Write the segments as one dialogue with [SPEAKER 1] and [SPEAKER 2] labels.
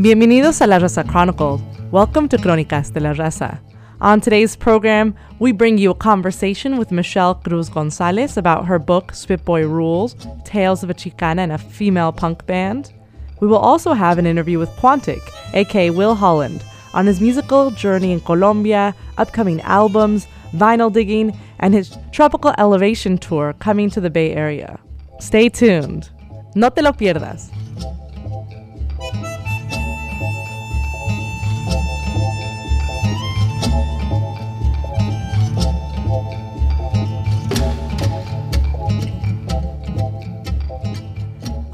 [SPEAKER 1] Bienvenidos a La Raza Chronicle. Welcome to Crónicas de la Raza. On today's program, we bring you a conversation with Michelle Cruz Gonzales about her book Spitboy Rules Tales of a Chicana and a Female Punk Band. We will also have an interview with Quantic, aka Will Holland, on his musical journey in Colombia, upcoming albums, vinyl digging, and his tropical elevation tour coming to the Bay Area. Stay tuned. No te lo pierdas.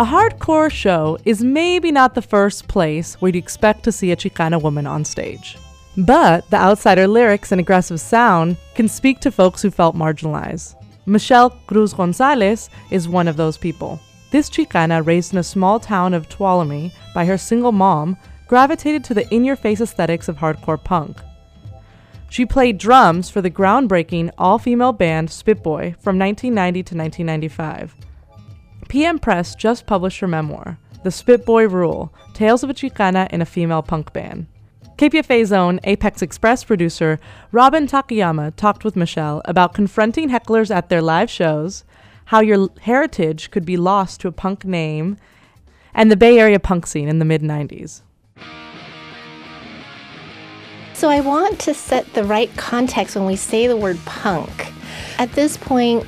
[SPEAKER 1] A hardcore show is maybe not the first place where you'd expect to see a Chicana woman on stage. But the outsider lyrics and aggressive sound can speak to folks who felt marginalized. Michelle Cruz Gonzales is one of those people. This Chicana, raised in a small town of Tuolumne by her single mom, gravitated to the in your face aesthetics of hardcore punk. She played drums for the groundbreaking all female band Spitboy from 1990 to 1995. PM Press just published her memoir, The Spitboy Rule Tales of a Chicana in a Female Punk Band. KPFA's own Apex Express producer Robin Takayama talked with Michelle about confronting hecklers at their live shows, how your heritage could be lost to a punk name, and the Bay Area punk scene in the mid 90s.
[SPEAKER 2] So I want to set the right context when we say the word punk. At this point,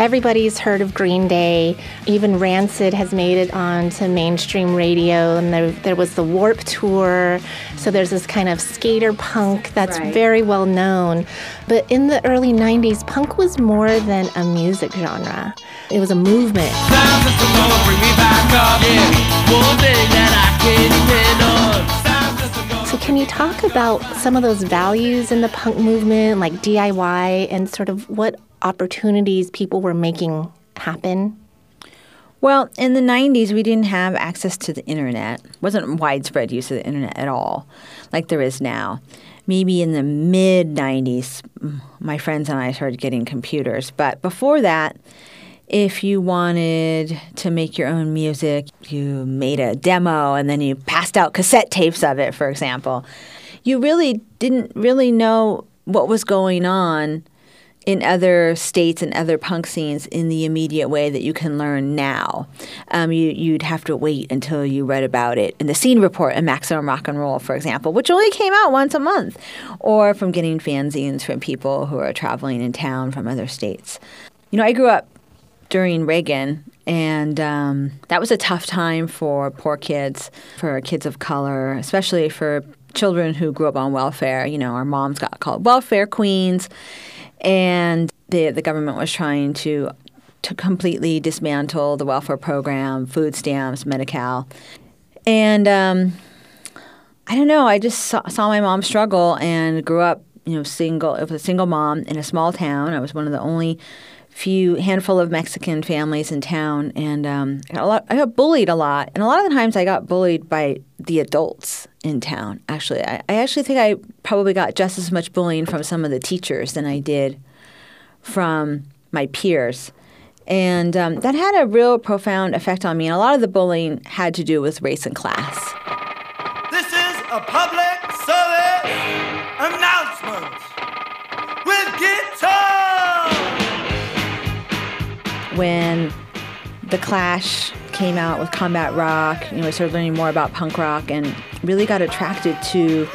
[SPEAKER 2] everybody's heard of Green Day. Even Rancid has made it onto mainstream radio, and there, there was the Warp Tour. So there's this kind of skater punk that's
[SPEAKER 3] Right.
[SPEAKER 2] very well known. But in the early 90s, punk was more than a music genre, it was a movement.
[SPEAKER 4] Sounds just a gonna bring me back up. Yeah, one thing that I can depend on. Sounds just a gonna
[SPEAKER 2] So, can you talk about some of those values in the punk movement, like DIY, and sort of what opportunities people were making happen?
[SPEAKER 3] Well, in the 90s, we didn't have access to the internet. wasn't widespread use of the internet at all, like there is now. Maybe in the mid 90s, mm, my friends and I started getting computers. But before that, if you wanted to make your own music, you made a demo and then you passed out cassette tapes of it, for example. You really didn't really know what was going on in other states and other punk scenes in the immediate way that you can learn now. Um, you, you'd have to wait until you read about it in the scene report in Maximum Rock and Roll, for example, which only came out once a month, or from getting fanzines from people who are traveling in town from other states. You know, I grew up during Reagan, and um, that was a tough time for poor kids, for kids of color, especially for children who grew up on welfare. You know, our moms got called welfare queens, and the the government was trying to to completely dismantle the welfare program, food stamps, Medi-Cal, and um, I don't know. I just saw, saw my mom struggle and grew up, you know, single. It was a single mom in a small town. I was one of the only few handful of Mexican families in town, and um, I, got a lot, I got bullied a lot. And a lot of the times, I got bullied by the adults in town. Actually, I, I actually think I probably got just as much bullying from some of the teachers than I did from my peers. And um, that had a real profound effect on me. And a lot of the bullying had to do with race and class.
[SPEAKER 4] This is a public
[SPEAKER 3] when the Clash came out with combat rock, you know, I started learning more about punk rock and really got attracted to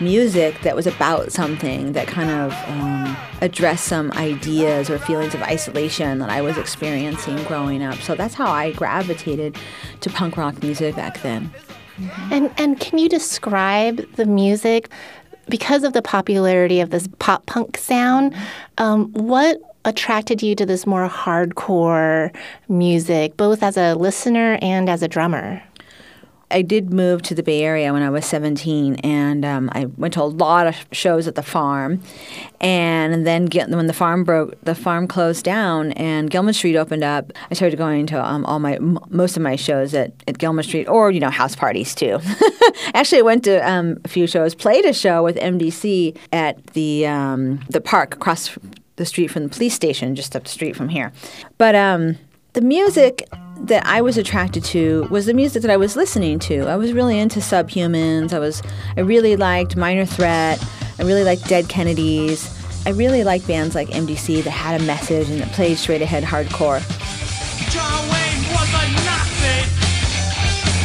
[SPEAKER 3] music that was about something that kind of um, addressed some ideas or feelings of isolation that I was experiencing growing up. So that's how I gravitated to punk rock music back then.
[SPEAKER 2] And and can you describe the music because of the popularity of this pop punk sound? Um, what attracted you to this more hardcore music, both as a listener and as a drummer?
[SPEAKER 3] I did move to the Bay Area when I was 17, and um, I went to a lot of shows at the farm. And then when the farm broke, the farm closed down, and Gilman Street opened up. I started going to um, all my most of my shows at, at Gilman Street, or you know house parties too. Actually, I went to um, a few shows, played a show with MDC at the um, the park across the street from the police station, just up the street from here. But um, the music that I was attracted to was the music that I was listening to. I was really into Subhumans. I was I really liked Minor Threat. I really liked Dead Kennedys. I really liked bands like MDC that had a message and that played straight ahead hardcore.
[SPEAKER 4] John Wayne was a Nazi.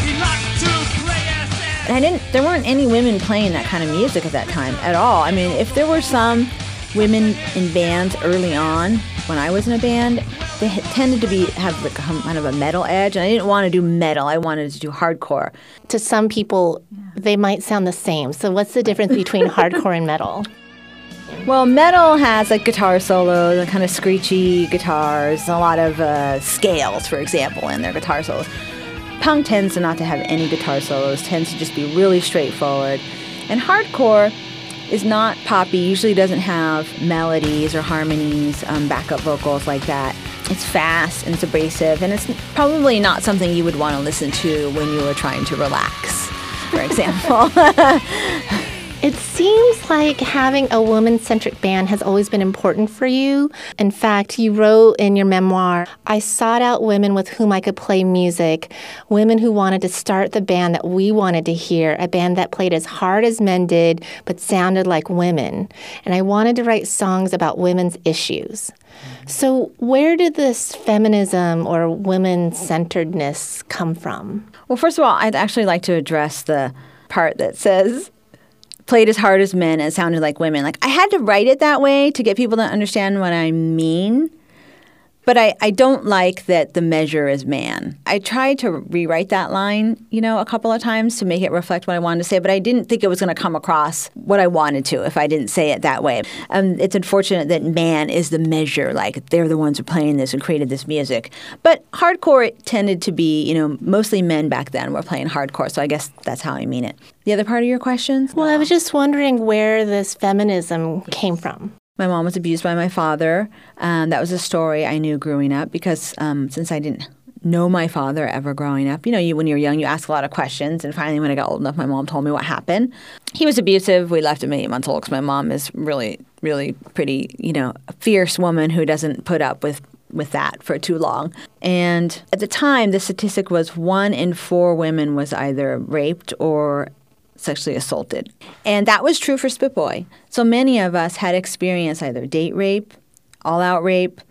[SPEAKER 4] He liked to play SS.
[SPEAKER 3] And I didn't there weren't any women playing that kind of music at that time at all. I mean, if there were some women in bands early on when I was in a band, they tended to be have like kind of a metal edge, and I didn't want to do metal. I wanted to do hardcore.
[SPEAKER 2] To some people, they might sound the same. So, what's the difference between hardcore and metal?
[SPEAKER 3] Well, metal has like guitar solos and kind of screechy guitars, and a lot of uh, scales, for example, in their guitar solos. Punk tends to not to have any guitar solos, tends to just be really straightforward. And hardcore is not poppy, usually doesn't have melodies or harmonies, um, backup vocals like that. It's fast and it's abrasive, and it's probably not something you would want to listen to when you were trying to relax, for example.
[SPEAKER 2] It seems like having a woman centric band has always been important for you. In fact, you wrote in your memoir I sought out women with whom I could play music, women who wanted to start the band that we wanted to hear, a band that played as hard as men did but sounded like women. And I wanted to write songs about women's issues. So, where did this feminism or women centeredness come from?
[SPEAKER 3] well, first of all, I'd actually like to address the part that says played as hard as men and sounded like women. Like I had to write it that way to get people to understand what I mean. But I, I don't like that the measure is man. I tried to rewrite that line, you know, a couple of times to make it reflect what I wanted to say, but I didn't think it was going to come across what I wanted to if I didn't say it that way. Um, it's unfortunate that man is the measure, like they're the ones who playing this and created this music. But hardcore tended to be, you know, mostly men back then were playing hardcore, so I guess that's how I mean it. The other part of your question?
[SPEAKER 2] Well, I was just wondering where this feminism came from.
[SPEAKER 3] My mom was abused by my father. Um, that was a story I knew growing up because um, since I didn't know my father ever growing up, you know, you, when you're young, you ask a lot of questions. And finally, when I got old enough, my mom told me what happened. He was abusive. We left him eight months old because my mom is really, really pretty, you know, a fierce woman who doesn't put up with with that for too long. And at the time, the statistic was one in four women was either raped or sexually assaulted. And that was true for Spitboy. So many of us had experienced either date rape, all out rape,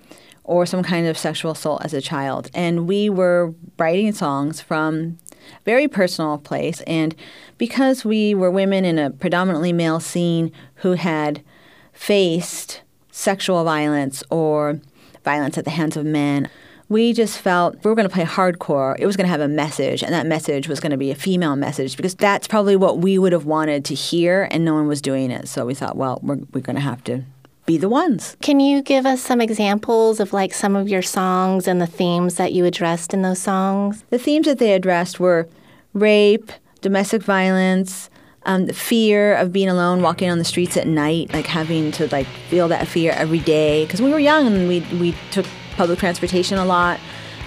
[SPEAKER 3] or some kind of sexual assault as a child. And we were writing songs from a very personal place. And because we were women in a predominantly male scene who had faced sexual violence or violence at the hands of men, we just felt if we were going to play hardcore, it was going to have a message, and that message was going to be a female message because that's probably what we would have wanted to hear, and no one was doing it. So we thought, well, we're, we're going to have to be the ones.
[SPEAKER 2] Can you give us some examples of like some of your songs and the themes that you addressed in those songs?
[SPEAKER 3] The themes that they addressed were rape, domestic violence, um, the fear of being alone, walking on the streets at night, like having to like feel that fear every day. Because we were young and we we took public transportation a lot,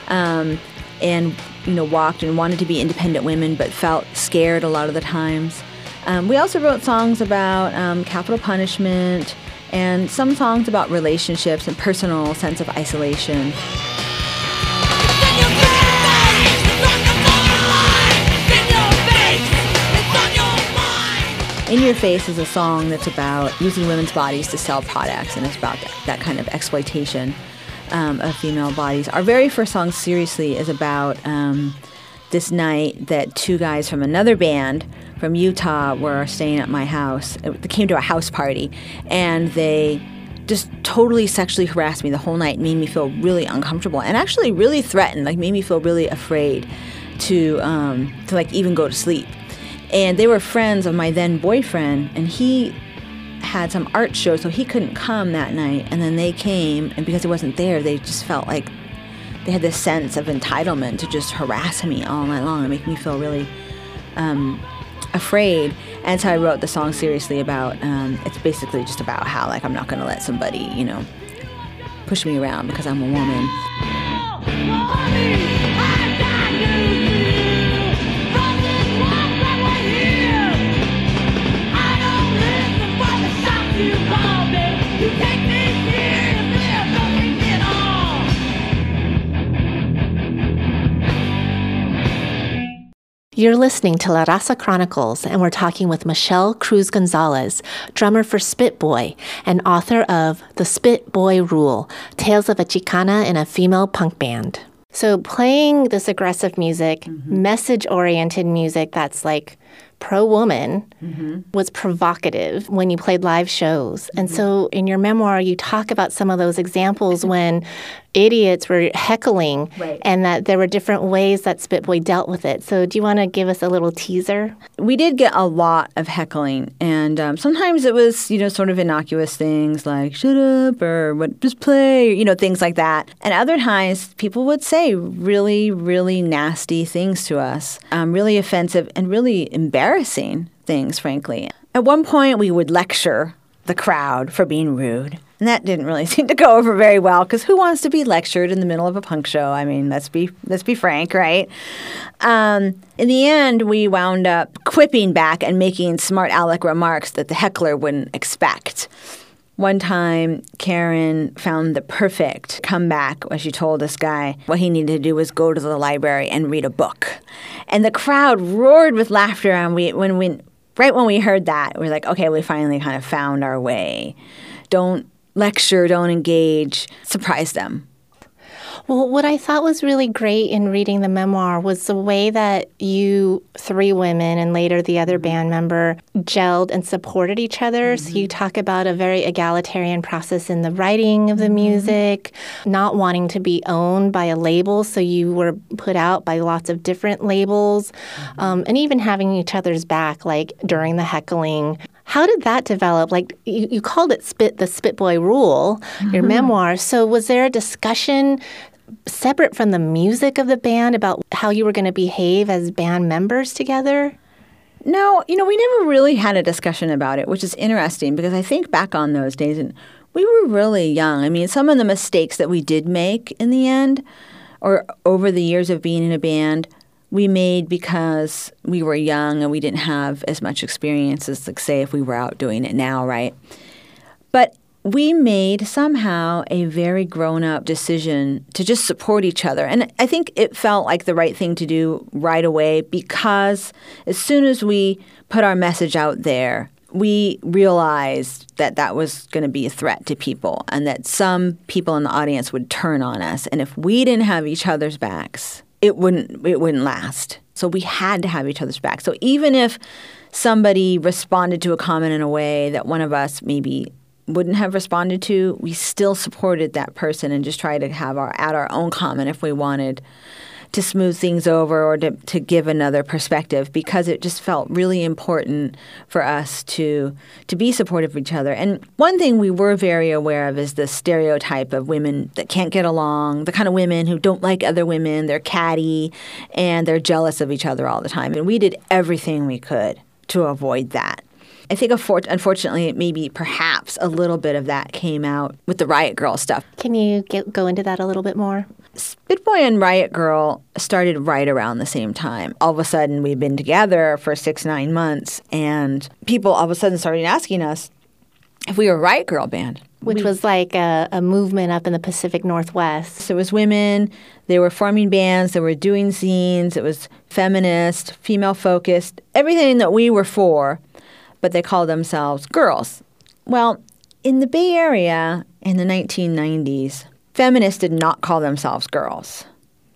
[SPEAKER 3] um, and you know walked and wanted to be independent women, but felt scared a lot of the times. Um, we also wrote songs about um, capital punishment and some songs about relationships and personal sense of isolation. In Your Face is a song that's about using women's bodies to sell products, and it's about that, that kind of exploitation um, of female bodies. Our very first song, Seriously, is about um, this night that two guys from another band from Utah were staying at my house. They came to a house party, and they just totally sexually harassed me the whole night, made me feel really uncomfortable, and actually really threatened, like made me feel really afraid to um, to like even go to sleep. And they were friends of my then boyfriend, and he had some art show, so he couldn't come that night. And then they came, and because he wasn't there, they just felt like they had this sense of entitlement to just harass me all night long and make me feel really um, afraid. And so I wrote the song seriously about. Um, it's basically just about how like I'm not going to let somebody, you know, push me around because I'm a woman.
[SPEAKER 2] You're listening to La Raza Chronicles, and we're talking with Michelle Cruz Gonzales, drummer for Spitboy and author of The Spitboy Rule Tales of a Chicana in a Female Punk Band. So, playing this aggressive music, mm-hmm. message oriented music that's like pro woman mm-hmm. was provocative when you played live shows. And mm-hmm. so, in your memoir, you talk about some of those examples when idiots were heckling
[SPEAKER 3] Right.
[SPEAKER 2] and that there were different ways that Spitboy dealt with it. So, do you want to give us a little teaser?
[SPEAKER 3] we did get a lot of heckling, and um, sometimes it was, you know, sort of innocuous things like "shut up" or "what, just play," you know, things like that. And other times, people would say really, really nasty things to us, um, really offensive and really embarrassing things, frankly. At one point, we would lecture the crowd for being rude. And that didn't really seem to go over very well because who wants to be lectured in the middle of a punk show? I mean, let's be let's be frank, right? Um, in the end, we wound up quipping back and making smart aleck remarks that the heckler wouldn't expect. One time, Karen found the perfect comeback when she told this guy what he needed to do was go to the library and read a book. And the crowd roared with laughter. And we, when we, right when we heard that, we were like, okay, we finally kind of found our way. Don't lecture, don't engage, surprise them.
[SPEAKER 2] Well, what I thought was really great in reading the memoir was the way that you three women and later the other mm-hmm. band member gelled and supported each other. So you mm-hmm. talk about a very egalitarian process in the writing of the mm-hmm. music, not wanting to be owned by a label. So you were put out by lots of different labels, um, and even having each other's back, like during the heckling. How did that develop? Like you, you called it spit the Spitboy Rule, your mm-hmm. memoir. So was there a discussion separate from the music of the band about how you were going to behave as band members together?
[SPEAKER 3] No, you know, we never really had a discussion about it, which is interesting because I think back on those days and we were really young. I mean, some of the mistakes that we did make in the end or over the years of being in a band, we made because we were young and we didn't have as much experience as, like, say, if we were out doing it now, right? But we made somehow a very grown up decision to just support each other. And I think it felt like the right thing to do right away because as soon as we put our message out there, we realized that that was going to be a threat to people and that some people in the audience would turn on us. And if we didn't have each other's backs, it wouldn't it wouldn't last. So we had to have each other's back. So even if somebody responded to a comment in a way that one of us maybe wouldn't have responded to, we still supported that person and just tried to have our add our own comment if we wanted to smooth things over or to, to give another perspective because it just felt really important for us to to be supportive of each other. And one thing we were very aware of is the stereotype of women that can't get along, the kind of women who don't like other women, they're catty and they're jealous of each other all the time. And we did everything we could to avoid that. I think unfortunately, maybe perhaps a little bit of that came out with the Riot Girl stuff.
[SPEAKER 2] Can you get, go into that a little bit more?
[SPEAKER 3] Spitboy and Riot Girl started right around the same time. All of a sudden, we'd been together for six, nine months, and people all of a sudden started asking us if we were a Riot Girl band.
[SPEAKER 2] Which was like a, a movement up in the Pacific Northwest.
[SPEAKER 3] So it was women, they were forming bands, they were doing scenes, it was feminist, female focused, everything that we were for, but they called themselves girls. Well, in the Bay Area in the 1990s, feminists did not call themselves girls.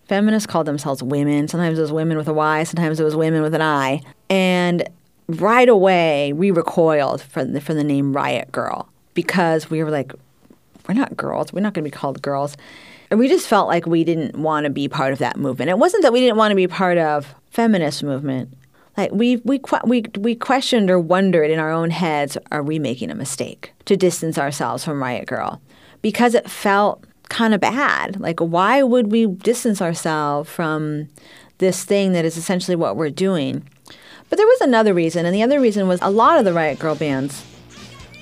[SPEAKER 3] Feminists called themselves women. Sometimes it was women with a Y, sometimes it was women with an I. And right away, we recoiled from the, from the name Riot Girl because we were like, we're not girls. We're not going to be called girls. And we just felt like we didn't want to be part of that movement. It wasn't that we didn't want to be part of feminist movement. Like we we we we questioned or wondered in our own heads, are we making a mistake to distance ourselves from Riot Girl? Because it felt kind of bad. Like why would we distance ourselves from this thing that is essentially what we're doing? But there was another reason, and the other reason was a lot of the Riot Girl bands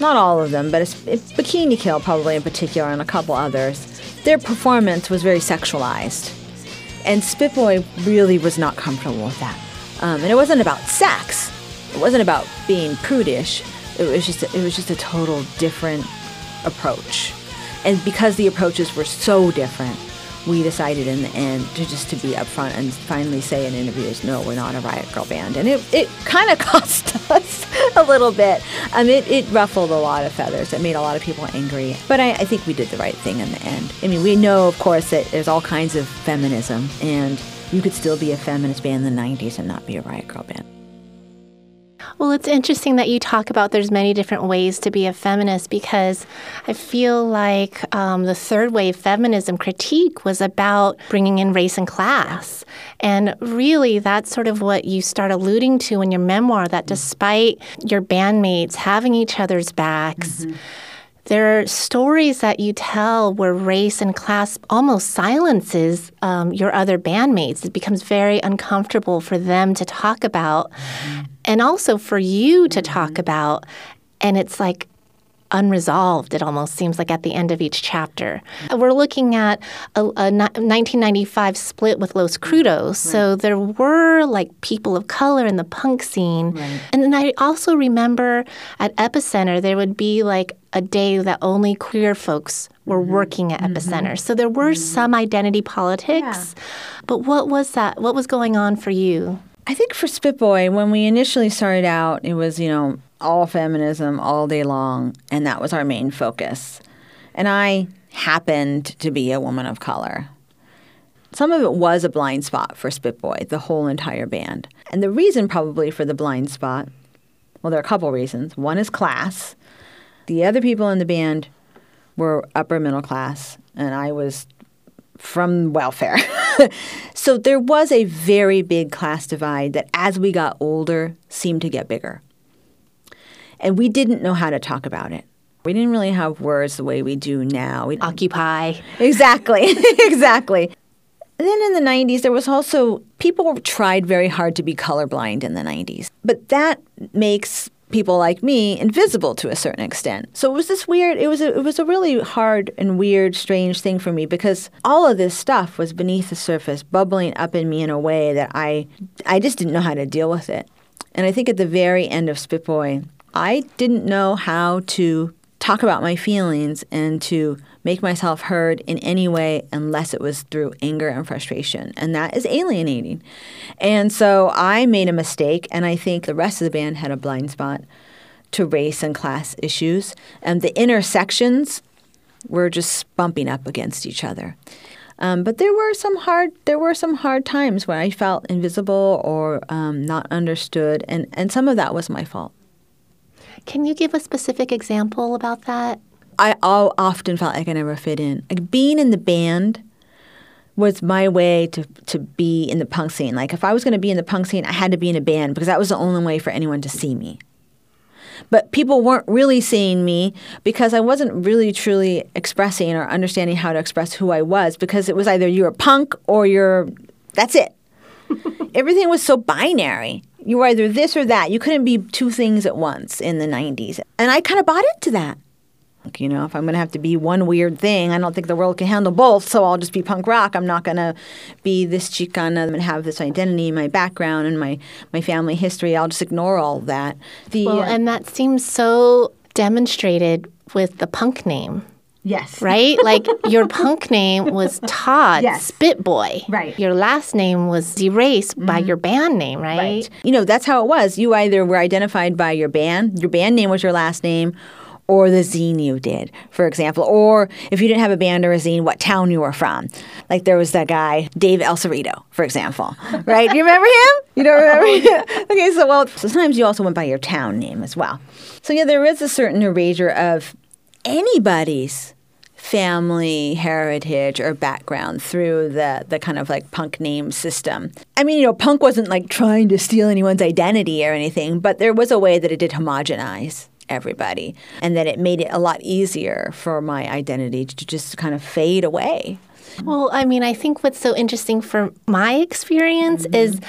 [SPEAKER 3] not all of them, but it's, it's Bikini Kill probably in particular, and a couple others. Their performance was very sexualized, and Spitboy really was not comfortable with that. Um, and it wasn't about sex. It wasn't about being prudish. It was just a, it was just a total different approach. And because the approaches were so different, we decided in the end to just to be upfront and finally say in interviews, no, we're not a Riot Girl band. And it, it kind of cost us a little bit. Um, it, it ruffled a lot of feathers. It made a lot of people angry. But I, I think we did the right thing in the end. I mean, we know, of course, that there's all kinds of feminism, and you could still be a feminist band in the 90s and not be a Riot Girl band.
[SPEAKER 2] Well, it's interesting that you talk about there's many different ways to be a feminist because I feel like um, the third wave feminism critique was about bringing in race and class. And really, that's sort of what you start alluding to in your memoir that despite your bandmates having each other's backs, there are stories that you tell where race and class almost silences um, your other bandmates. It becomes very uncomfortable for them to talk about, mm-hmm. and also for you to talk mm-hmm. about. And it's like unresolved, it almost seems like at the end of each chapter. Mm-hmm. We're looking at a, a 1995 split with Los Crudos. So there were like people of color in the punk scene. And then I also remember at Epicenter, there would be like a day that only queer folks were mm-hmm. working at mm-hmm. Epicenter. So there were mm-hmm. some identity politics. But what was that? What was going on for you?
[SPEAKER 3] I think for Spitboy, when we initially started out, it was, you know, all feminism all day long, and that was our main focus. And I happened to be a woman of color. Some of it was a blind spot for Spitboy, the whole entire band. And the reason probably for the blind spot, well, there are a couple reasons. One is class. The other people in the band were upper middle class, and I was from welfare. so there was a very big class divide that as we got older seemed to get bigger. And we didn't know how to talk about it. We didn't really have words the way we do now. We,
[SPEAKER 2] Occupy.
[SPEAKER 3] exactly, exactly. Then in the 90s, there was also people tried very hard to be colorblind in the 90s. But that makes people like me invisible to a certain extent. So it was this weird it was a, it was a really hard and weird strange thing for me because all of this stuff was beneath the surface bubbling up in me in a way that I I just didn't know how to deal with it. And I think at the very end of Spitboy, I didn't know how to talk about my feelings and to make myself heard in any way unless it was through anger and frustration. And that is alienating. And so I made a mistake, and I think the rest of the band had a blind spot to race and class issues. And the intersections were just bumping up against each other. Um, but there were some hard there were some hard times when I felt invisible or um, not understood, and, and some of that was my fault.
[SPEAKER 2] Can you give a specific example about that?
[SPEAKER 3] I often felt like I never fit in. Like being in the band was my way to to be in the punk scene. Like if I was going to be in the punk scene, I had to be in a band because that was the only way for anyone to see me. But people weren't really seeing me because I wasn't really truly expressing or understanding how to express who I was because it was either you're a punk or you're that's it. Everything was so binary. You were either this or that. You couldn't be two things at once in the 90s. And I kind of bought into that. Like, You know, if I'm going to have to be one weird thing, I don't think the world can handle both, so I'll just be punk rock. I'm not going to be this Chicana and have this identity, my background, and my, my family history. I'll just ignore all that. The,
[SPEAKER 2] Well,
[SPEAKER 3] uh,
[SPEAKER 2] and that seems so demonstrated with the punk name,
[SPEAKER 3] yes.
[SPEAKER 2] right? like your punk name was Todd
[SPEAKER 3] Yes.
[SPEAKER 2] Spitboy.
[SPEAKER 3] Right. Mm-hmm.
[SPEAKER 2] Your last name was erased by your band name, right?
[SPEAKER 3] Right. You know, that's how it was. You either were identified by your band, your band name was your last name, or the zine you did, for example. Or if you didn't have a band or a zine, what town you were from. Like there was that guy, Dave El Cerrito, for example. Right? you remember him? You don't oh, remember him? okay, so well, sometimes you also went by your town name as well. So yeah, there is a certain erasure of anybody's family heritage or background through the the kind of like punk name system. I mean, you know, punk wasn't like trying to steal anyone's identity or anything, but there was a way that it did homogenize everybody and that it made it a lot easier for my identity to just kind of fade away.
[SPEAKER 2] Well, I mean, I think what's so interesting for my experience
[SPEAKER 3] Mm-hmm.
[SPEAKER 2] is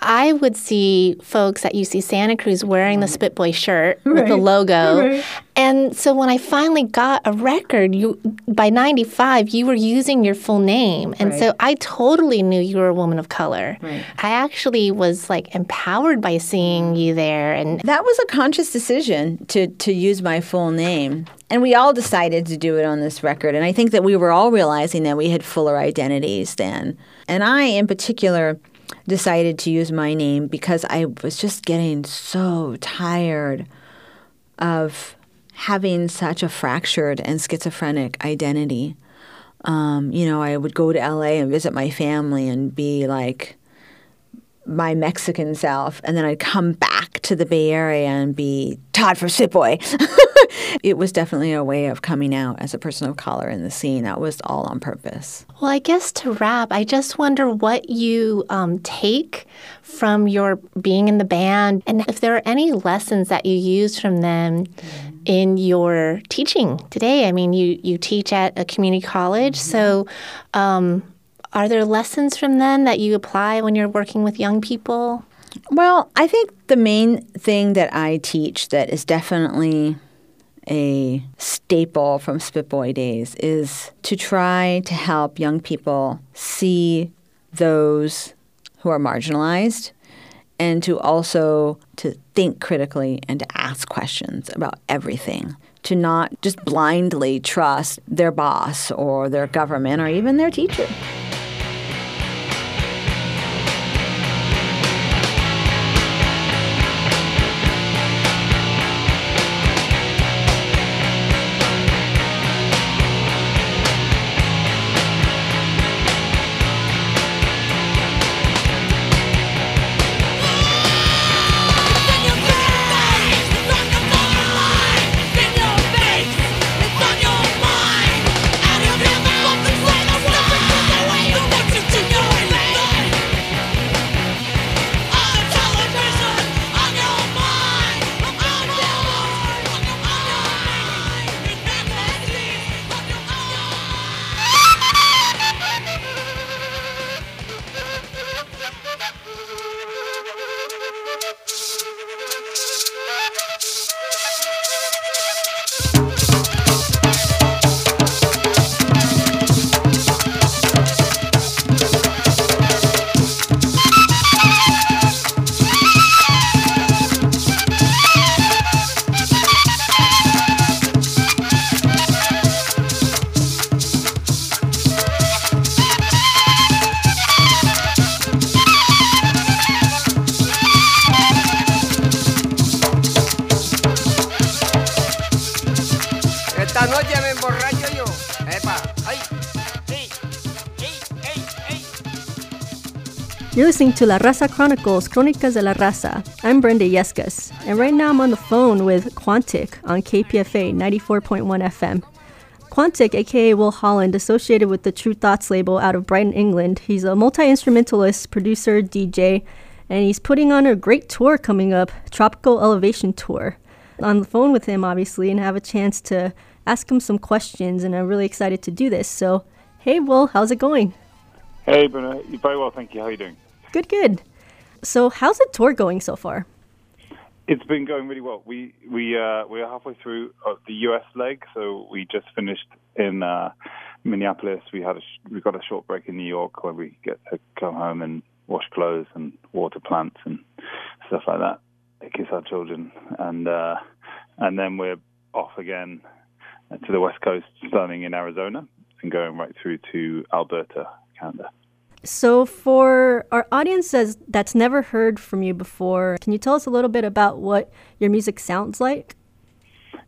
[SPEAKER 2] I would see folks at UC Santa Cruz wearing the Spitboy shirt with the logo. And so when I finally got a record, you by 95 you were using your full name. And so I totally knew you were a woman of color. I actually was like empowered by seeing you there and
[SPEAKER 3] That was a conscious decision to to use my full name. And we all decided to do it on this record. And I think that we were all realizing that we had fuller identities then. And I in particular decided to use my name because I was just getting so tired of having such a fractured and schizophrenic identity. Um, you know, I would go to LA and visit my family and be like my Mexican self, and then I'd come back to the Bay Area and be Todd for Spitboy. it was definitely a way of coming out as a person of color in the scene. That was all on purpose.
[SPEAKER 2] Well, I guess to wrap, I just wonder what you um, take from your being in the band and if there are any lessons that you use from them in your teaching today. I mean, you, you teach at a community college, so um, are there lessons from them that you apply when you're working with young people?
[SPEAKER 3] Well, I think the main thing that I teach that is definitely a staple from Spitboy days is to try to help young people see those who are marginalized and to also to think critically and to ask questions about everything to not just blindly trust their boss or their government or even their teacher.
[SPEAKER 5] Noche me emborracho yo. Epa, ay.
[SPEAKER 6] You're listening to La Raza Chronicles, Crónicas de la Raza. I'm Brenda Yescas, and right now I'm on the phone with Quantic on KPFA 94.1 FM. Quantic, aka Will Holland, associated with the Tru Thoughts label out of Brighton, England. He's a multi instrumentalist, producer, DJ, and he's putting on a great tour coming up, Tropical Elevation Tour. On the phone with him, obviously, and have a chance to ask him some questions, and I'm really excited to do this. So, hey, Will, how's it going?
[SPEAKER 7] Hey, Bruno. You're very well, thank you. How are you doing?
[SPEAKER 6] Good, good. So, how's the tour going so far?
[SPEAKER 7] It's been going really well. We we uh, we're halfway through uh, the U.S. leg, so we just finished in uh, Minneapolis. We had a sh- we got a short break in New York where we get to come home and wash clothes and water plants and stuff like that, kiss our children, and uh, and then we're off again to the West Coast, starting in Arizona and going right through to Alberta, Canada.
[SPEAKER 6] So, for our audiences that's, never heard from you before, can you tell us a little bit about what your music sounds like?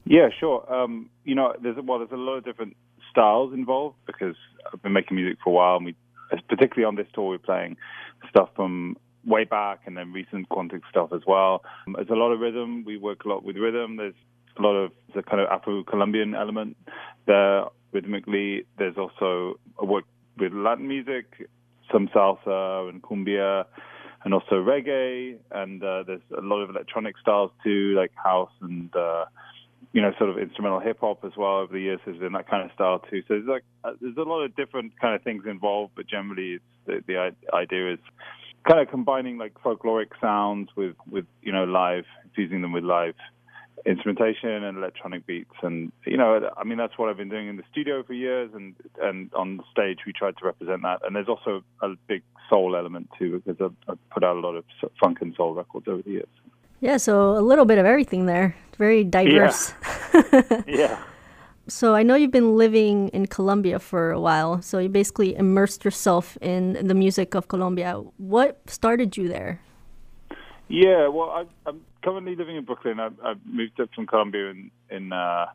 [SPEAKER 7] Yeah, sure. Um, you know, there's well, there's a lot of different styles involved because I've been making music for a while, and we, particularly on this tour, we're playing stuff from way back and then recent Quantic stuff as well. There's a lot of rhythm. We work a lot with rhythm. There's a lot of the kind of Afro-Colombian element there rhythmically. There's also a work with Latin music, some salsa and cumbia, and also reggae. And uh, there's a lot of electronic styles too, like house and uh, you know, sort of instrumental hip hop as well. Over the years, has been that kind of style too. So there's like uh, there's a lot of different kind of things involved, but generally, it's the, the idea is kind of combining like folkloric sounds with with you know live, fusing them with live instrumentation and electronic beats and you know i mean that's what i've been doing in the studio for years and and on stage we tried to represent that and there's also a big soul element too because i've, I've put out a lot of funk and soul records over the years
[SPEAKER 6] Yeah, so a little bit of everything there. Very diverse.
[SPEAKER 7] yeah
[SPEAKER 6] So I know you've been living in Colombia for a while. So you basically immersed yourself in the music of Colombia. What started you there?
[SPEAKER 7] Yeah, well, I, I'm currently living in Brooklyn. I, I moved up from Colombia in, in uh,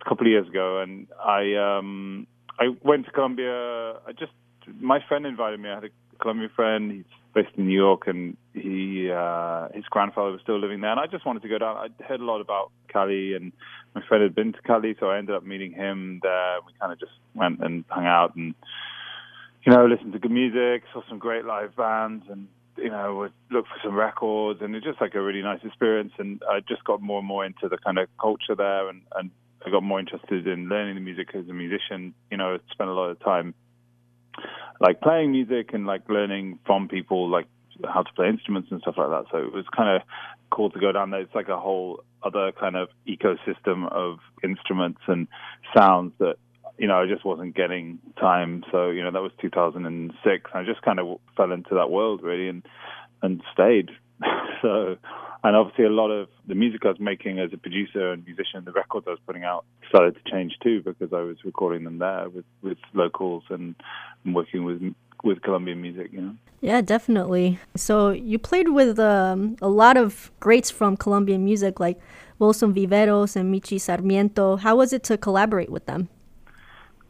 [SPEAKER 7] a couple of years ago, and I um, I went to Colombia. I just my friend invited me. I had a Colombian friend. He's based in New York, and he uh, his grandfather was still living there. And I just wanted to go down. I'd heard a lot about Cali, and my friend had been to Cali, so I ended up meeting him there. We kind of just went and hung out and you know listened to good music, saw some great live bands, and you know, would look for some records, and it's just like a really nice experience. And I just got more and more into the kind of culture there, and and I got more interested in learning the music as a musician. You know, spent a lot of time like playing music and like learning from people like how to play instruments and stuff like that. So it was kind of cool to go down there. It's like a whole other kind of ecosystem of instruments and sounds that you know I just wasn't getting time. So you know that was 2006. I just kind of fell into that world really and and stayed. so and obviously a lot of the music I was making as a producer and musician, the records I was putting out started to change too because I was recording them there with with locals and, and working with with Colombian music. You know.
[SPEAKER 6] Yeah, definitely. So you played with um, a lot of greats from Colombian music like Wilson Viveros and Michi Sarmiento. How was it to collaborate with them?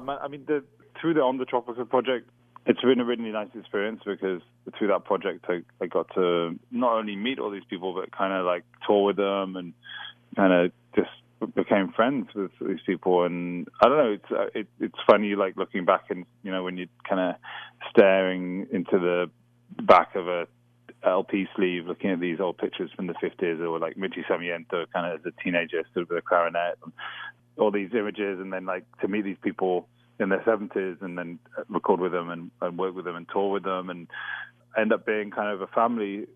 [SPEAKER 7] I mean, the, through the Ondatrópica project, it's been a really nice experience because through that project, I, I got to not only meet all these people, but kind of like tour with them and kind of just became friends with these people. And I don't know, it's uh, it, it's funny like looking back and you know when you're kind of staring into the back of a LP sleeve, looking at these old pictures from the 50s, or like Michi Sarmiento, kind of as a teenager, stood with a clarinet, and all these images, and then like to meet these people in their 70s, and then record with them and, and work with them and tour with them, and end up being kind of a family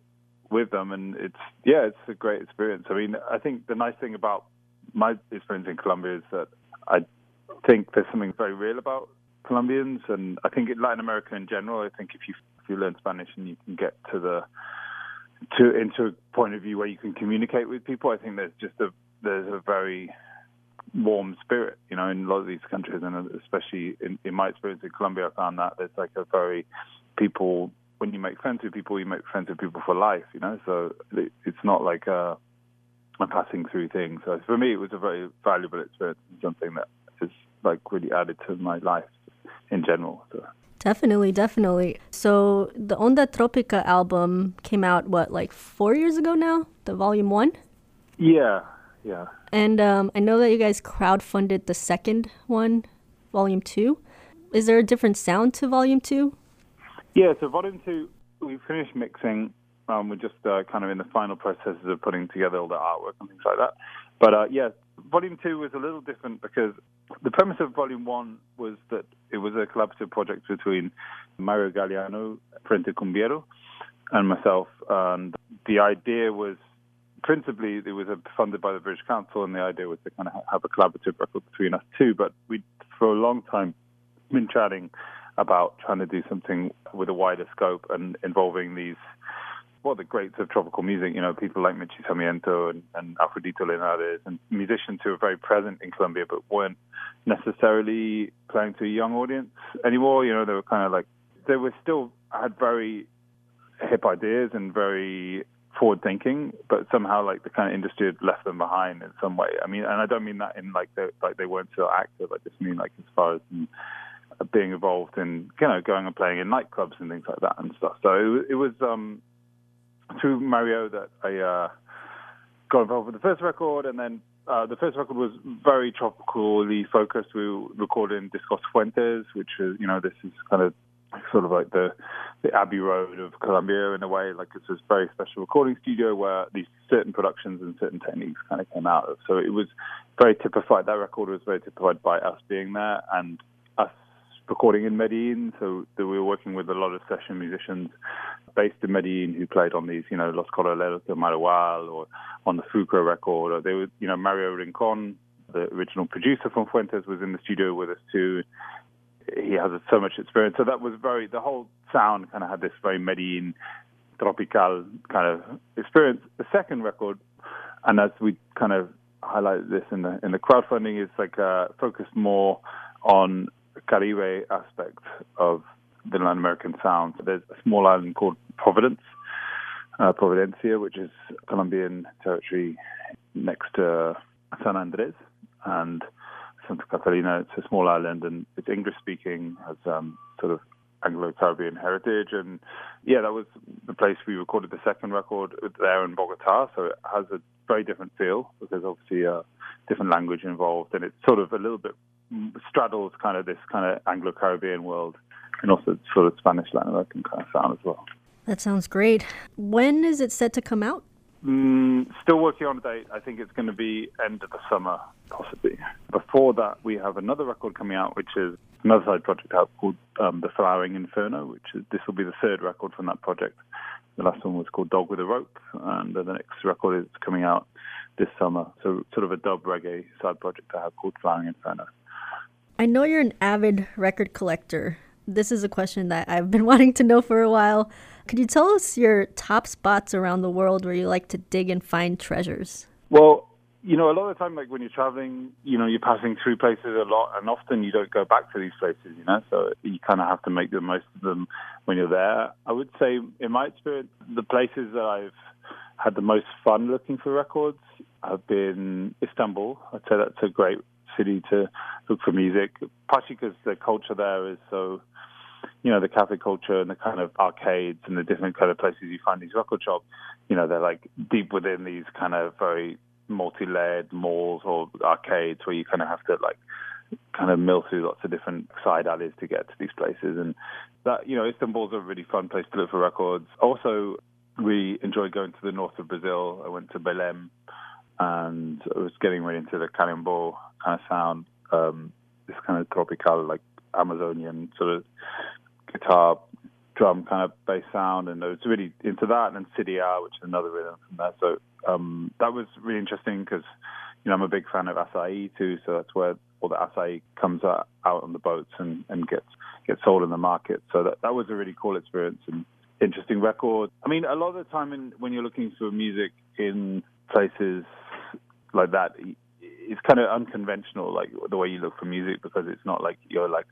[SPEAKER 7] with them, and it's yeah, it's a great experience. I mean, I think the nice thing about my experience in Colombia is that I think there's something very real about Colombians, and I think in Latin America in general. I think if you if you learn Spanish and you can get to the to into a point of view where you can communicate with people, I think there's just a there's a very warm spirit, you know, in a lot of these countries, and especially in, in my experience in Colombia, I found that there's like a very people when you make friends with people, you make friends with people for life, you know. So it, it's not like a, a passing through thing. So for me, it was a very valuable experience and something that is like really added to my life in general. So.
[SPEAKER 6] Definitely, definitely. So the Ondatrópica album came out what, like four years ago now? The volume one.
[SPEAKER 7] Yeah, yeah.
[SPEAKER 6] And um, I know that you guys crowdfunded the second one, volume two. Is there a different sound to volume two?
[SPEAKER 7] Yeah, so volume two, we finished mixing. Um, we're just uh, kind of in the final processes of putting together all the artwork and things like that. But uh, yeah, volume two was a little different because the premise of volume one was that it was a collaborative project between Mario Galeano, Frente Cumbiero, and myself. And the idea was principally it was uh, funded by the British Council, and the idea was to kind of have a collaborative record between us two. But we, for a long time, been chatting about trying to do something with a wider scope and involving these well, the greats of tropical music, you know, people like Michi Sarmiento and, and Alfredito Linares and musicians who are very present in Colombia but weren't necessarily playing to a young audience anymore. You know, they were kind of like, they were still, had very hip ideas and very forward thinking, but somehow like the kind of industry had left them behind in some way. I mean, and I don't mean that in like they like they weren't so active. I just mean like as far as uh, being involved in you know going and playing in nightclubs and things like that and stuff. So it, it was um through Mario that I uh, got involved with the first record, and then uh, the first record was very tropically focused. We recorded in Discos Fuentes, which is you know this is kind of sort of like the the Abbey Road of Colombia in a way. Like it's this very special recording studio where these certain productions and certain techniques kind of came out of. So it was very typified. That record was very typified by us being there and us recording in Medellin, so we were working with a lot of session musicians based in Medellin who played on these, you know, Los Corraleros de Majagual or on the Fruko record. Or they were, you know, Mario Rincon, the original producer from Fuentes, was in the studio with us too. He has so much experience. So that was very, the whole sound kind of had this very Medellin tropical kind of experience. The second record, and as we kind of highlighted this in the in the crowdfunding, is like uh, focused more on Caribe aspect of the Latin American sound. There's a small island called Providence, uh, Providencia, which is Colombian territory next to San Andres and Santa Catalina. It's a small island and it's English speaking, has um, sort of Anglo-Caribbean heritage, and yeah, that was the place we recorded the second record there in Bogota. So it has a very different feel because obviously a different language involved, and it's sort of a little bit straddles kind of this kind of Anglo-Caribbean world, and also sort of Spanish Latin American kind of sound as well.
[SPEAKER 6] That sounds great. When is it set to come out?
[SPEAKER 7] Mm, still working on a date. I think it's going to be end of the summer, possibly. Before that, we have another record coming out, which is another side project out called um, The Flowering Inferno, which is this will be the third record from that project. The last one was called Dog with a Rope, and the next record is coming out this summer. So, sort of a dub reggae side project I have called Flowering Inferno.
[SPEAKER 6] I know you're an avid record collector. This is a question that I've been wanting to know for a while. Could you tell us your top spots around the world where you like to dig and find treasures?
[SPEAKER 7] Well, you know, a lot of the time, like when you're traveling, you know, you're passing through places a lot, and often you don't go back to these places, you know, so you kind of have to make the most of them when you're there. I would say, in my experience, the places that I've had the most fun looking for records have been Istanbul. I'd say that's a great city to look for music, partially because the culture there is so you know, the cafe culture and the kind of arcades and the different kind of places you find these record shops, you know, they're like deep within these kind of very multi-layered malls or arcades where you kind of have to like kind of mill through lots of different side alleys to get to these places. And that, you know, Istanbul's a really fun place to look for records. Also, we enjoyed going to the north of Brazil. I went to Belém and I was getting really into the carimbó kind of sound, um, this kind of tropical, like Amazonian sort of guitar, drum kind of bass sound, and I was really into that. And then Siriá, which is another rhythm from there. So um, that was really interesting because you know I'm a big fan of acai too. So that's where all the acai comes out, out on the boats and, and gets gets sold in the market. So that that was a really cool experience and interesting record. I mean, a lot of the time in, when you're looking for music in places like that, it's kind of unconventional, like the way you look for music, because it's not like you're like,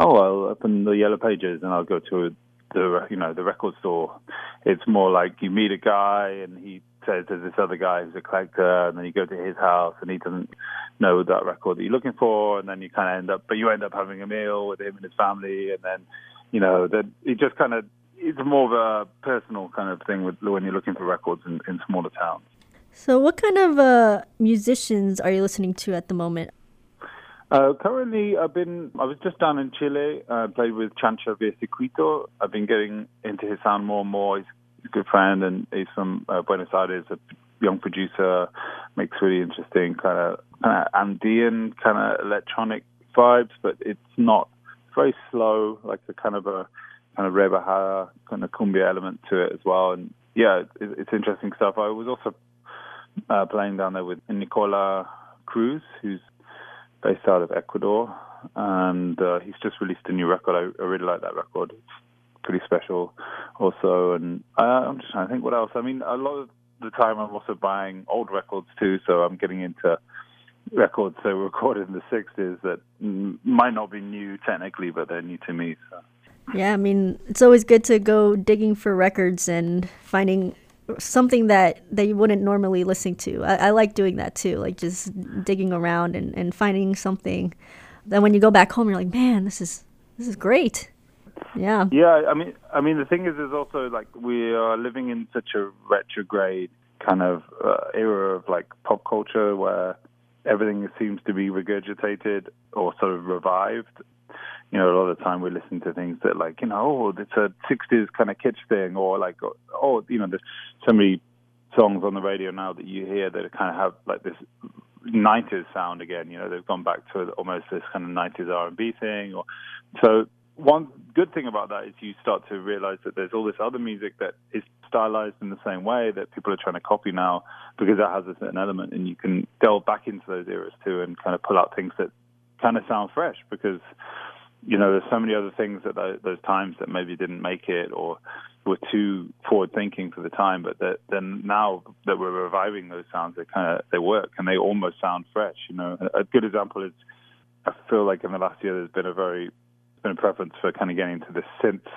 [SPEAKER 7] oh, I'll open the yellow pages and I'll go to the you know the record store. It's more like you meet a guy and he says there's this other guy who's a collector, and then you go to his house and he doesn't know that record that you're looking for, and then you kind of end up, but you end up having a meal with him and his family, and then you know that it just kind of it's more of a personal kind of thing with when you're looking for records in, in smaller towns.
[SPEAKER 6] So, what kind of uh, musicians are you listening to at the moment?
[SPEAKER 7] Uh, currently, I've been. I was just down in Chile. Uh, played with Chancha Via Circuito. I've been getting into his sound more and more. He's a good friend, and he's from uh, Buenos Aires. A young producer, makes really interesting kind of kind of Andean kind of electronic vibes, but it's not very slow, like a kind of a kind of rebajada kind of cumbia element to it as well. And yeah, it, it's interesting stuff. I was also uh, playing down there with Nicola Cruz, who's based out of Ecuador, and uh, he's just released a new record. I, I really like that record. It's pretty special, also. And uh, I'm just trying to think what else. I mean, a lot of the time I'm also buying old records too, so I'm getting into records that were recorded in the 60s that might not be new technically, but they're new to me. So.
[SPEAKER 6] Yeah, I mean, it's always good to go digging for records and finding something that, that you wouldn't normally listen to. I, I like doing that too, like just digging around and, and finding something. Then when you go back home, you're like, man, this is this is great. Yeah.
[SPEAKER 7] Yeah, I mean, I mean, the thing is, is also like we are living in such a retrograde kind of uh, era of like pop culture where everything seems to be regurgitated or sort of revived you know, a lot of the time we listen to things that like, you know, oh, it's a 60s kind of kitsch thing, or like, oh, you know, there's so many songs on the radio now that you hear that kind of have like this 90s sound again. You know, they've gone back to almost this kind of 90s R&B thing. Or so one good thing about that is you start to realize that there's all this other music that is stylized in the same way that people are trying to copy now because that has a certain element, and you can delve back into those eras too and kind of pull out things that kind of sound fresh because you know there's so many other things at those, those times that maybe didn't make it or were too forward thinking for the time, but that then now that we're reviving those sounds, they kind of they work and they almost sound fresh. You know, a good example is I feel like in the last year there's been a very been a preference for kind of getting into this synth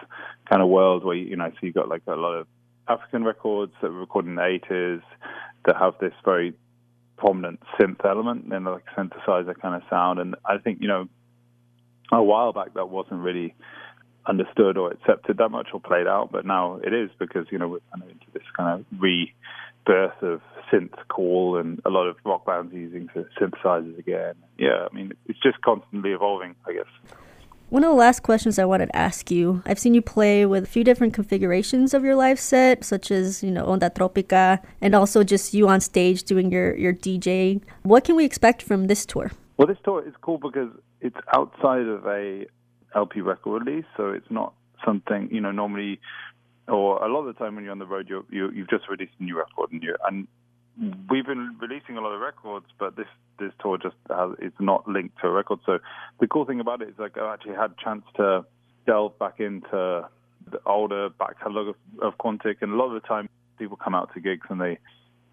[SPEAKER 7] kind of world where you know so you got like a lot of African records that were recorded in the 80s that have this very prominent synth element and like synthesizer kind of sound. And I think you know a while back that wasn't really understood or accepted that much or played out, but now it is because you know we're kind of into this kind of rebirth of synth call and a lot of rock bands using synthesizers again. Yeah, I mean it's just constantly evolving, I guess.
[SPEAKER 6] One of the last questions I wanted to ask you I've seen you play with a few different configurations of your live set, such as, you know, Ondatrópica, and also just you on stage doing your, your DJ. What can we expect from this tour?
[SPEAKER 7] Well, this tour is cool because it's outside of a LP record release, so it's not something, you know, normally, or a lot of the time when you're on the road, you're, you, you've just released a new record and you and we've been releasing a lot of records, but this this tour just has, it's not linked to a record. So the cool thing about it is like I actually had a chance to delve back into the older back catalogue of, of Quantic, and a lot of the time people come out to gigs and they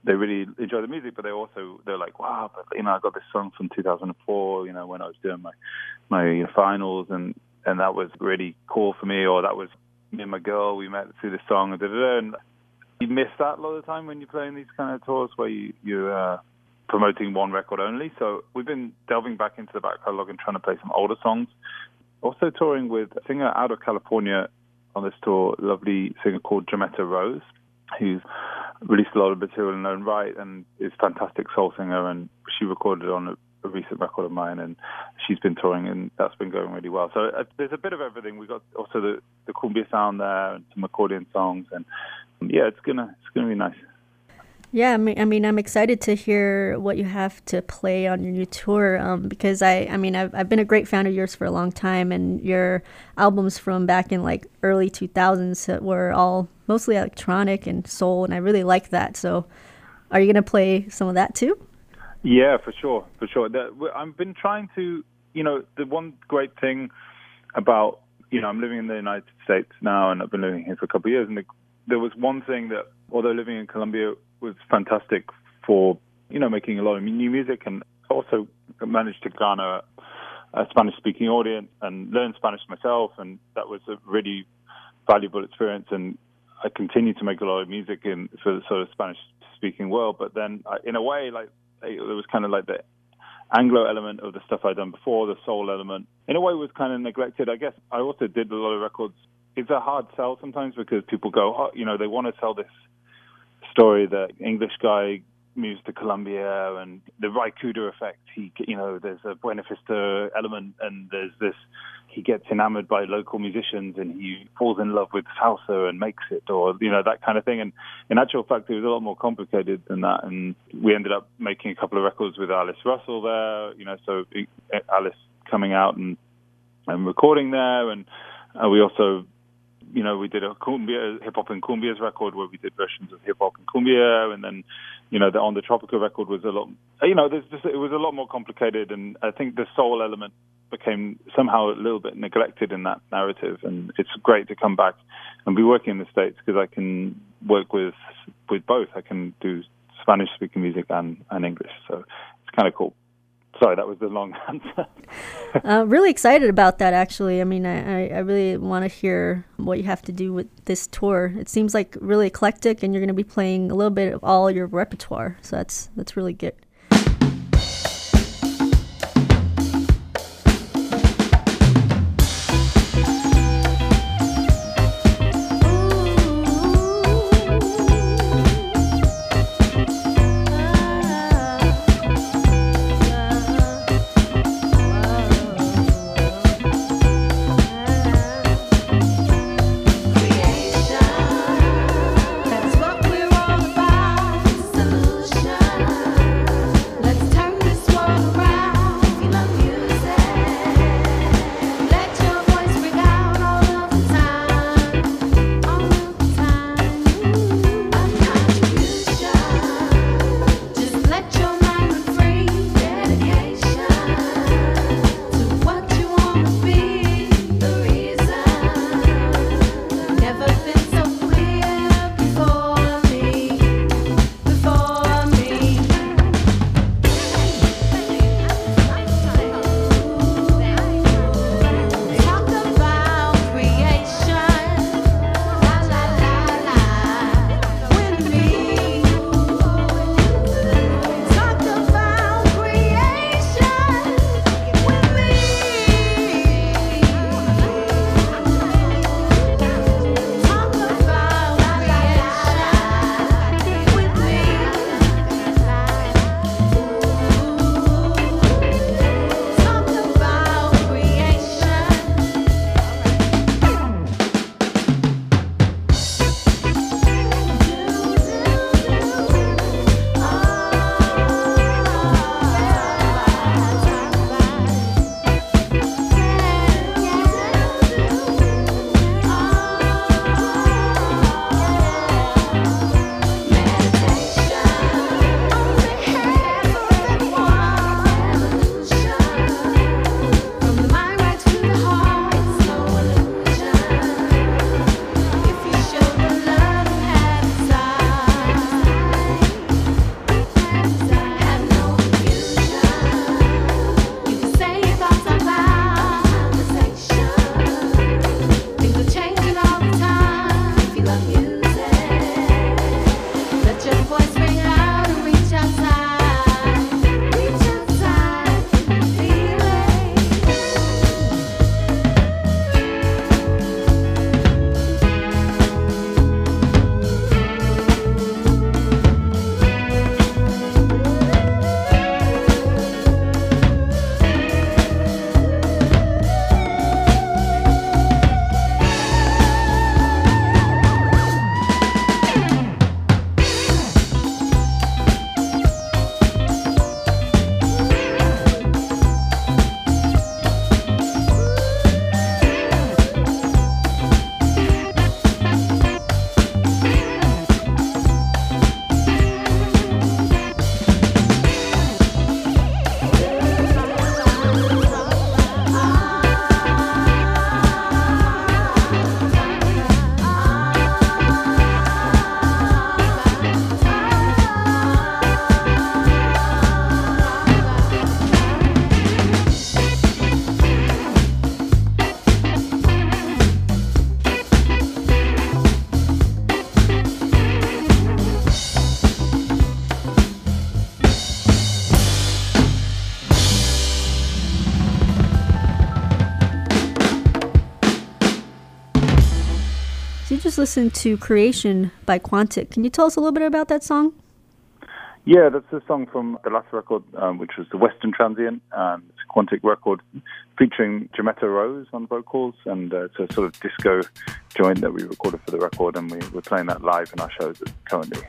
[SPEAKER 7] they really enjoy the music, but they also they're like, wow, but you know, I got this song from 2004, you know, when I was doing my my finals, and and that was really cool for me, or that was me and my girl, we met through the song, and da da da. And you miss that a lot of the time when you're playing these kind of tours where you you uh, promoting one record only. So we've been delving back into the back catalog and trying to play some older songs. Also touring with a singer out of California on this tour, lovely singer called Jametta Rose, who's released a lot of material in her own right and is fantastic soul singer. And she recorded on a, a recent record of mine, and she's been touring, and that's been going really well. So uh, there's a bit of everything. We got also the the cumbia sound there, and some accordion songs, and yeah, it's gonna it's gonna be nice.
[SPEAKER 6] Yeah, I mean, I mean, I'm excited to hear what you have to play on your new tour um, because I, I mean, I've, I've been a great fan of yours for a long time, and your albums from back in like early 2000s were all mostly electronic and soul, and I really like that. So, are you gonna play some of that too?
[SPEAKER 7] Yeah, for sure, for sure. I've been trying to, you know, the one great thing about, you know, I'm living in the United States now, and I've been living here for a couple of years, and the, there was one thing that, although living in Colombia was fantastic for you know making a lot of new music and also managed to garner a Spanish-speaking audience and learn Spanish myself, and that was a really valuable experience. And I continue to make a lot of music in for the sort of Spanish-speaking world. But then, I, in a way, like it was kind of like the Anglo element of the stuff I'd done before, the soul element, in a way, was kind of neglected. I guess I also did a lot of records. It's a hard sell sometimes because people go, oh, you know, they want to sell this story that English guy moves to Colombia and the Cooder effect. He, you know, there's a Buena Vista element and there's this, he gets enamored by local musicians and he falls in love with salsa and makes it or, you know, that kind of thing. And in actual fact, it was a lot more complicated than that. And we ended up making a couple of records with Alice Russell there, you know, so Alice coming out and, and recording there. And uh, we also you know, we did a cumbia, hip hop and cumbias record where we did versions of hip hop and cumbia, and then, you know, the Ondatrópica record was a lot, you know, there's just it was a lot more complicated, and I think the soul element became somehow a little bit neglected in that narrative, and it's great to come back and be working in the states because I can work with with both. I can do Spanish speaking music and and English, so it's kind of cool. Sorry, that was the long answer.
[SPEAKER 6] uh, really excited about that, actually. I mean, I, I really want to hear what you have to do with this tour. It seems like really eclectic, and you're going to be playing a little bit of all your repertoire. So that's that's really good. Listened to Creation by Quantic. Can you tell us a little bit about that song?
[SPEAKER 7] Yeah, that's a song from the last record, um, which was the Western Transient. Um, it's a Quantic record featuring Jametta Rose on vocals, and uh, it's a sort of disco joint that we recorded for the record, and we, we're playing that live in our shows currently.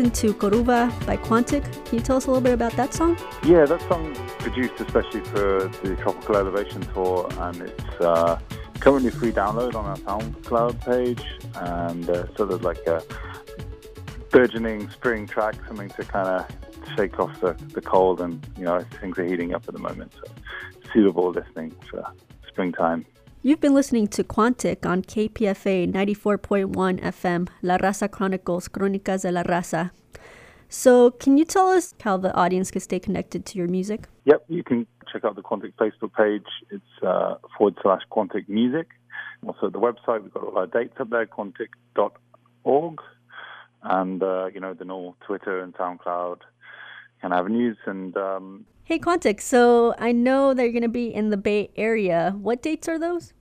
[SPEAKER 6] Listened to Coruba by Quantic. Can you tell us a little bit about that song?
[SPEAKER 7] Yeah, that song produced especially for the Tropical Elevation tour, and it's uh, currently free download on our SoundCloud page, and uh, sort of like a burgeoning spring track, something to kind of shake off the, the cold, and you know things are heating up at the moment, so suitable listening for springtime.
[SPEAKER 6] You've been listening to Quantic on KPFA 94.1 FM, La Raza Chronicles, Crónicas de la Raza. So, can you tell us how the audience can stay connected to your music?
[SPEAKER 7] Yep, you can check out the Quantic Facebook page. It's uh, forward slash Quantic Music. Also, the website, we've got all our dates up there, quantic.org. And, uh, you know, the normal Twitter and SoundCloud kind of avenues. And um,
[SPEAKER 6] Hey, Quantic, so I know that you're going to be in the Bay Area. What dates are those?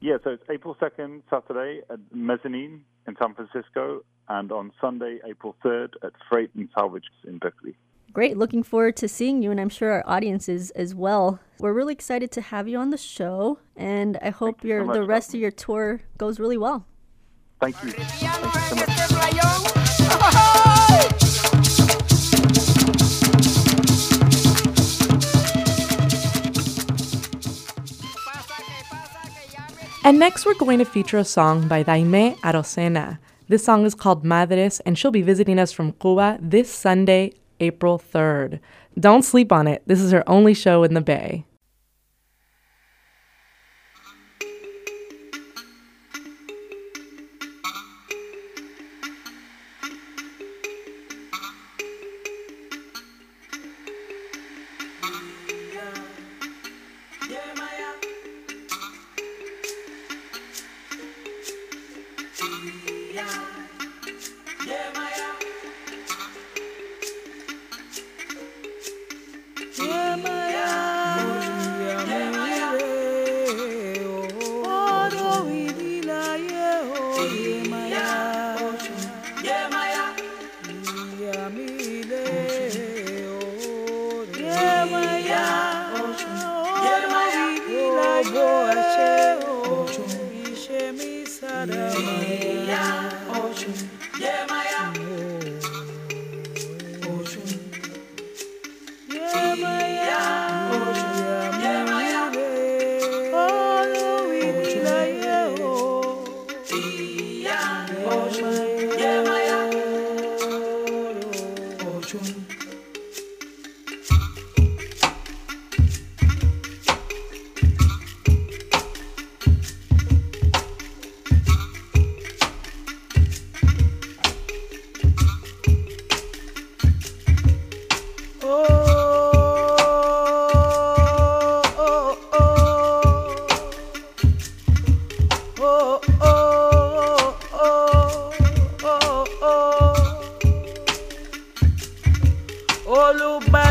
[SPEAKER 7] yeah, so it's April 2nd, Saturday at Mezzanine in San Francisco, and on Sunday, April 3rd at Freight and Salvage in Berkeley.
[SPEAKER 6] Great. Looking forward to seeing you, and I'm sure our audience is as well. We're really excited to have you on the show, and I hope
[SPEAKER 7] you so
[SPEAKER 6] the rest of your tour goes really well.
[SPEAKER 7] Thank you. Thank you so
[SPEAKER 1] And next, we're going to feature a song by Daymé Arocena. This song is called Madres, and she'll be visiting us from Cuba this Sunday, April 3rd. Don't sleep on it. This is her only show in the Bay.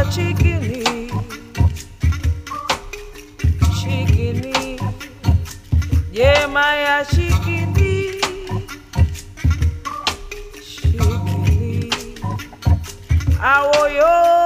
[SPEAKER 8] Chiquini, chiquini, yeah, my chiquini, chiquini, awoyo,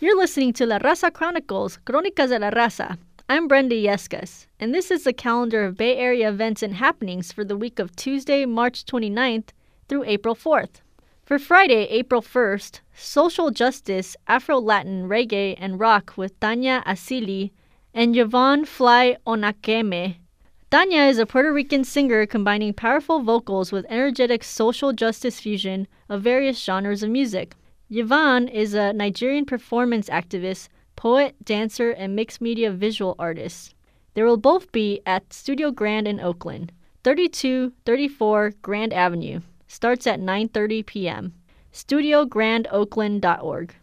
[SPEAKER 6] You're listening to La Raza Chronicles, Crónicas de la Raza. I'm Brenda Yescas, and this is the calendar of Bay Area events and happenings for the week of Tuesday, March 29th through April 4th. For Friday, April 1st, social justice, Afro Latin, reggae, and rock with Taina Asili and Yvonne Fly Onakeme. Taina is a Puerto Rican singer combining powerful vocals with energetic social justice fusion of various genres of music. Yvonne is a Nigerian performance activist, poet, dancer, and mixed media visual artist. They will both be at Studio Grand in Oakland, 3234 Grand Avenue. Starts at 9:30 p.m. StudioGrandOakland.org.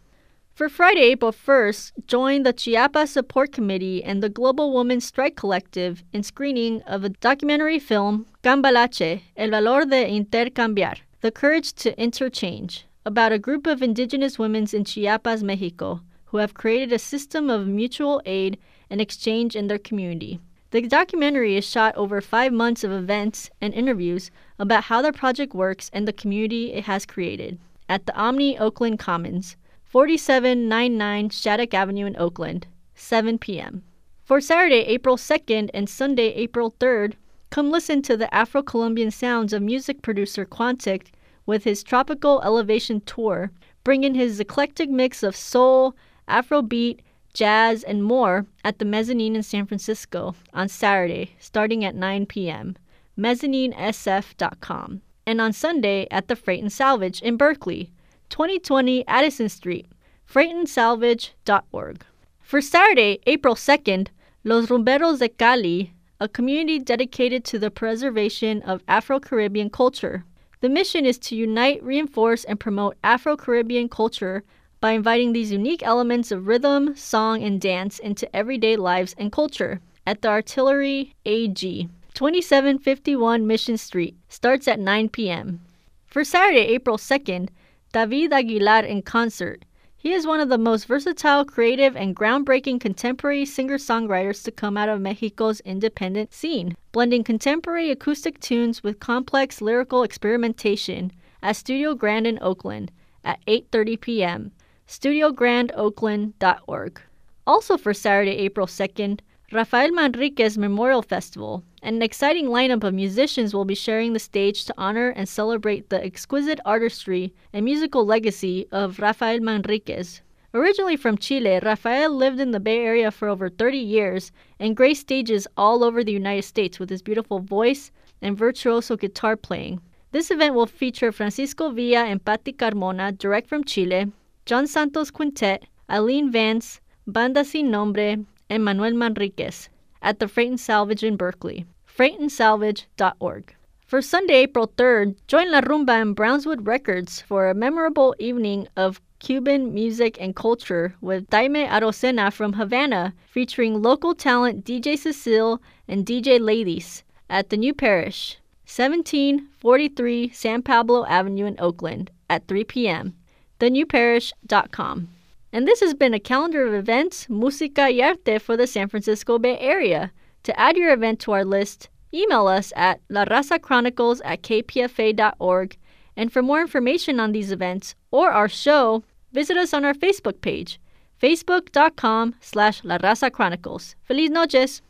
[SPEAKER 6] For Friday, April 1st, join the Chiapas Support Committee and the Global Women's Strike Collective in screening of a documentary film, Cambalache, El Valor de Intercambiar, The Courage to Interchange, about a group of indigenous women in Chiapas, Mexico, who have created a system of mutual aid and exchange in their community. The documentary is shot over five months of events and interviews about how their project works and the community it has created at the Omni Oakland Commons, 4799 Shattuck Avenue in Oakland, 7 p.m. For Saturday, April 2nd and Sunday, April 3rd, come listen to the Afro Colombian sounds of music producer Quantic with his Tropical Elevation Tour, bringing his eclectic mix of soul, Afrobeat, jazz, and more at the Mezzanine in San Francisco on Saturday, starting at 9 p.m. mezzaninesf.com. And on Sunday at the Freight and Salvage in Berkeley, 2020 Addison Street, freightandsalvage.org. For Saturday, April 2nd, Los Rumberos de Cali, a community dedicated to the preservation of Afro Caribbean culture. The mission is to unite, reinforce, and promote Afro Caribbean culture by inviting these unique elements of rhythm, song, and dance into everyday lives and culture at the Artillery AG, 2751 Mission Street, starts at 9 p.m. For Saturday, April 2nd, David Aguilar in concert. He is one of the most versatile, creative, and groundbreaking contemporary singer songwriters to come out of Mexico's independent scene, blending contemporary acoustic tunes with complex lyrical experimentation at Studio Grand in Oakland at 8:30 p.m. StudioGrandOakland.org. Also for Saturday, April 2nd, Rafael Manriquez Memorial Festival. An exciting lineup of musicians will be sharing the stage to honor and celebrate the exquisite artistry and musical legacy of Rafael Manriquez. Originally from Chile, Rafael lived in the Bay Area for over 30 years and graced stages all over the United States with his beautiful voice and virtuoso guitar playing. This event will feature Francisco Villa and Patti Carmona, direct from Chile, John Santos Quintet, Eileen Vance, Banda Sin Nombre, and Manuel Manriquez at the Freight and Salvage in Berkeley. freightandsalvage.org. For Sunday, April 3rd, join La Rumba and Brownswood Records for a memorable evening of Cuban music and culture with Daymé Arocena from Havana, featuring local talent DJ Cecile and DJ Ladies at the New Parish, 1743 San Pablo Avenue in Oakland at 3 p.m thenewparish.com. And this has been a calendar of events, Música y Arte for the San Francisco Bay Area. To add your event to our list, email us at larrazachronicles at kpfa.org. And for more information on these events or our show, visit us on our Facebook page, facebook.com slash La Raza Chronicles. Feliz noches!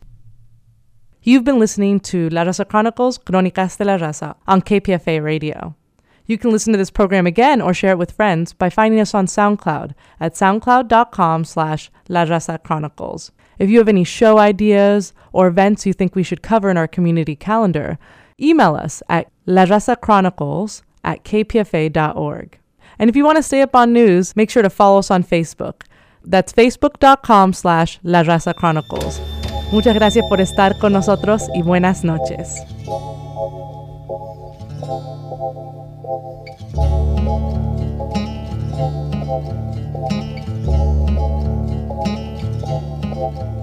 [SPEAKER 1] You've been listening to La Raza Chronicles, Crónicas de la Raza on KPFA Radio. You can listen to this program again or share it with friends by finding us on SoundCloud at soundcloud.com slash La Raza Chronicles. If you have any show ideas or events you think we should cover in our community calendar, email us at chronicles at kpfa.org. And if you want to stay up on news, make sure to follow us on Facebook. That's facebook.com slash La Raza Chronicles. Muchas gracias por estar con nosotros y buenas noches. Thank you.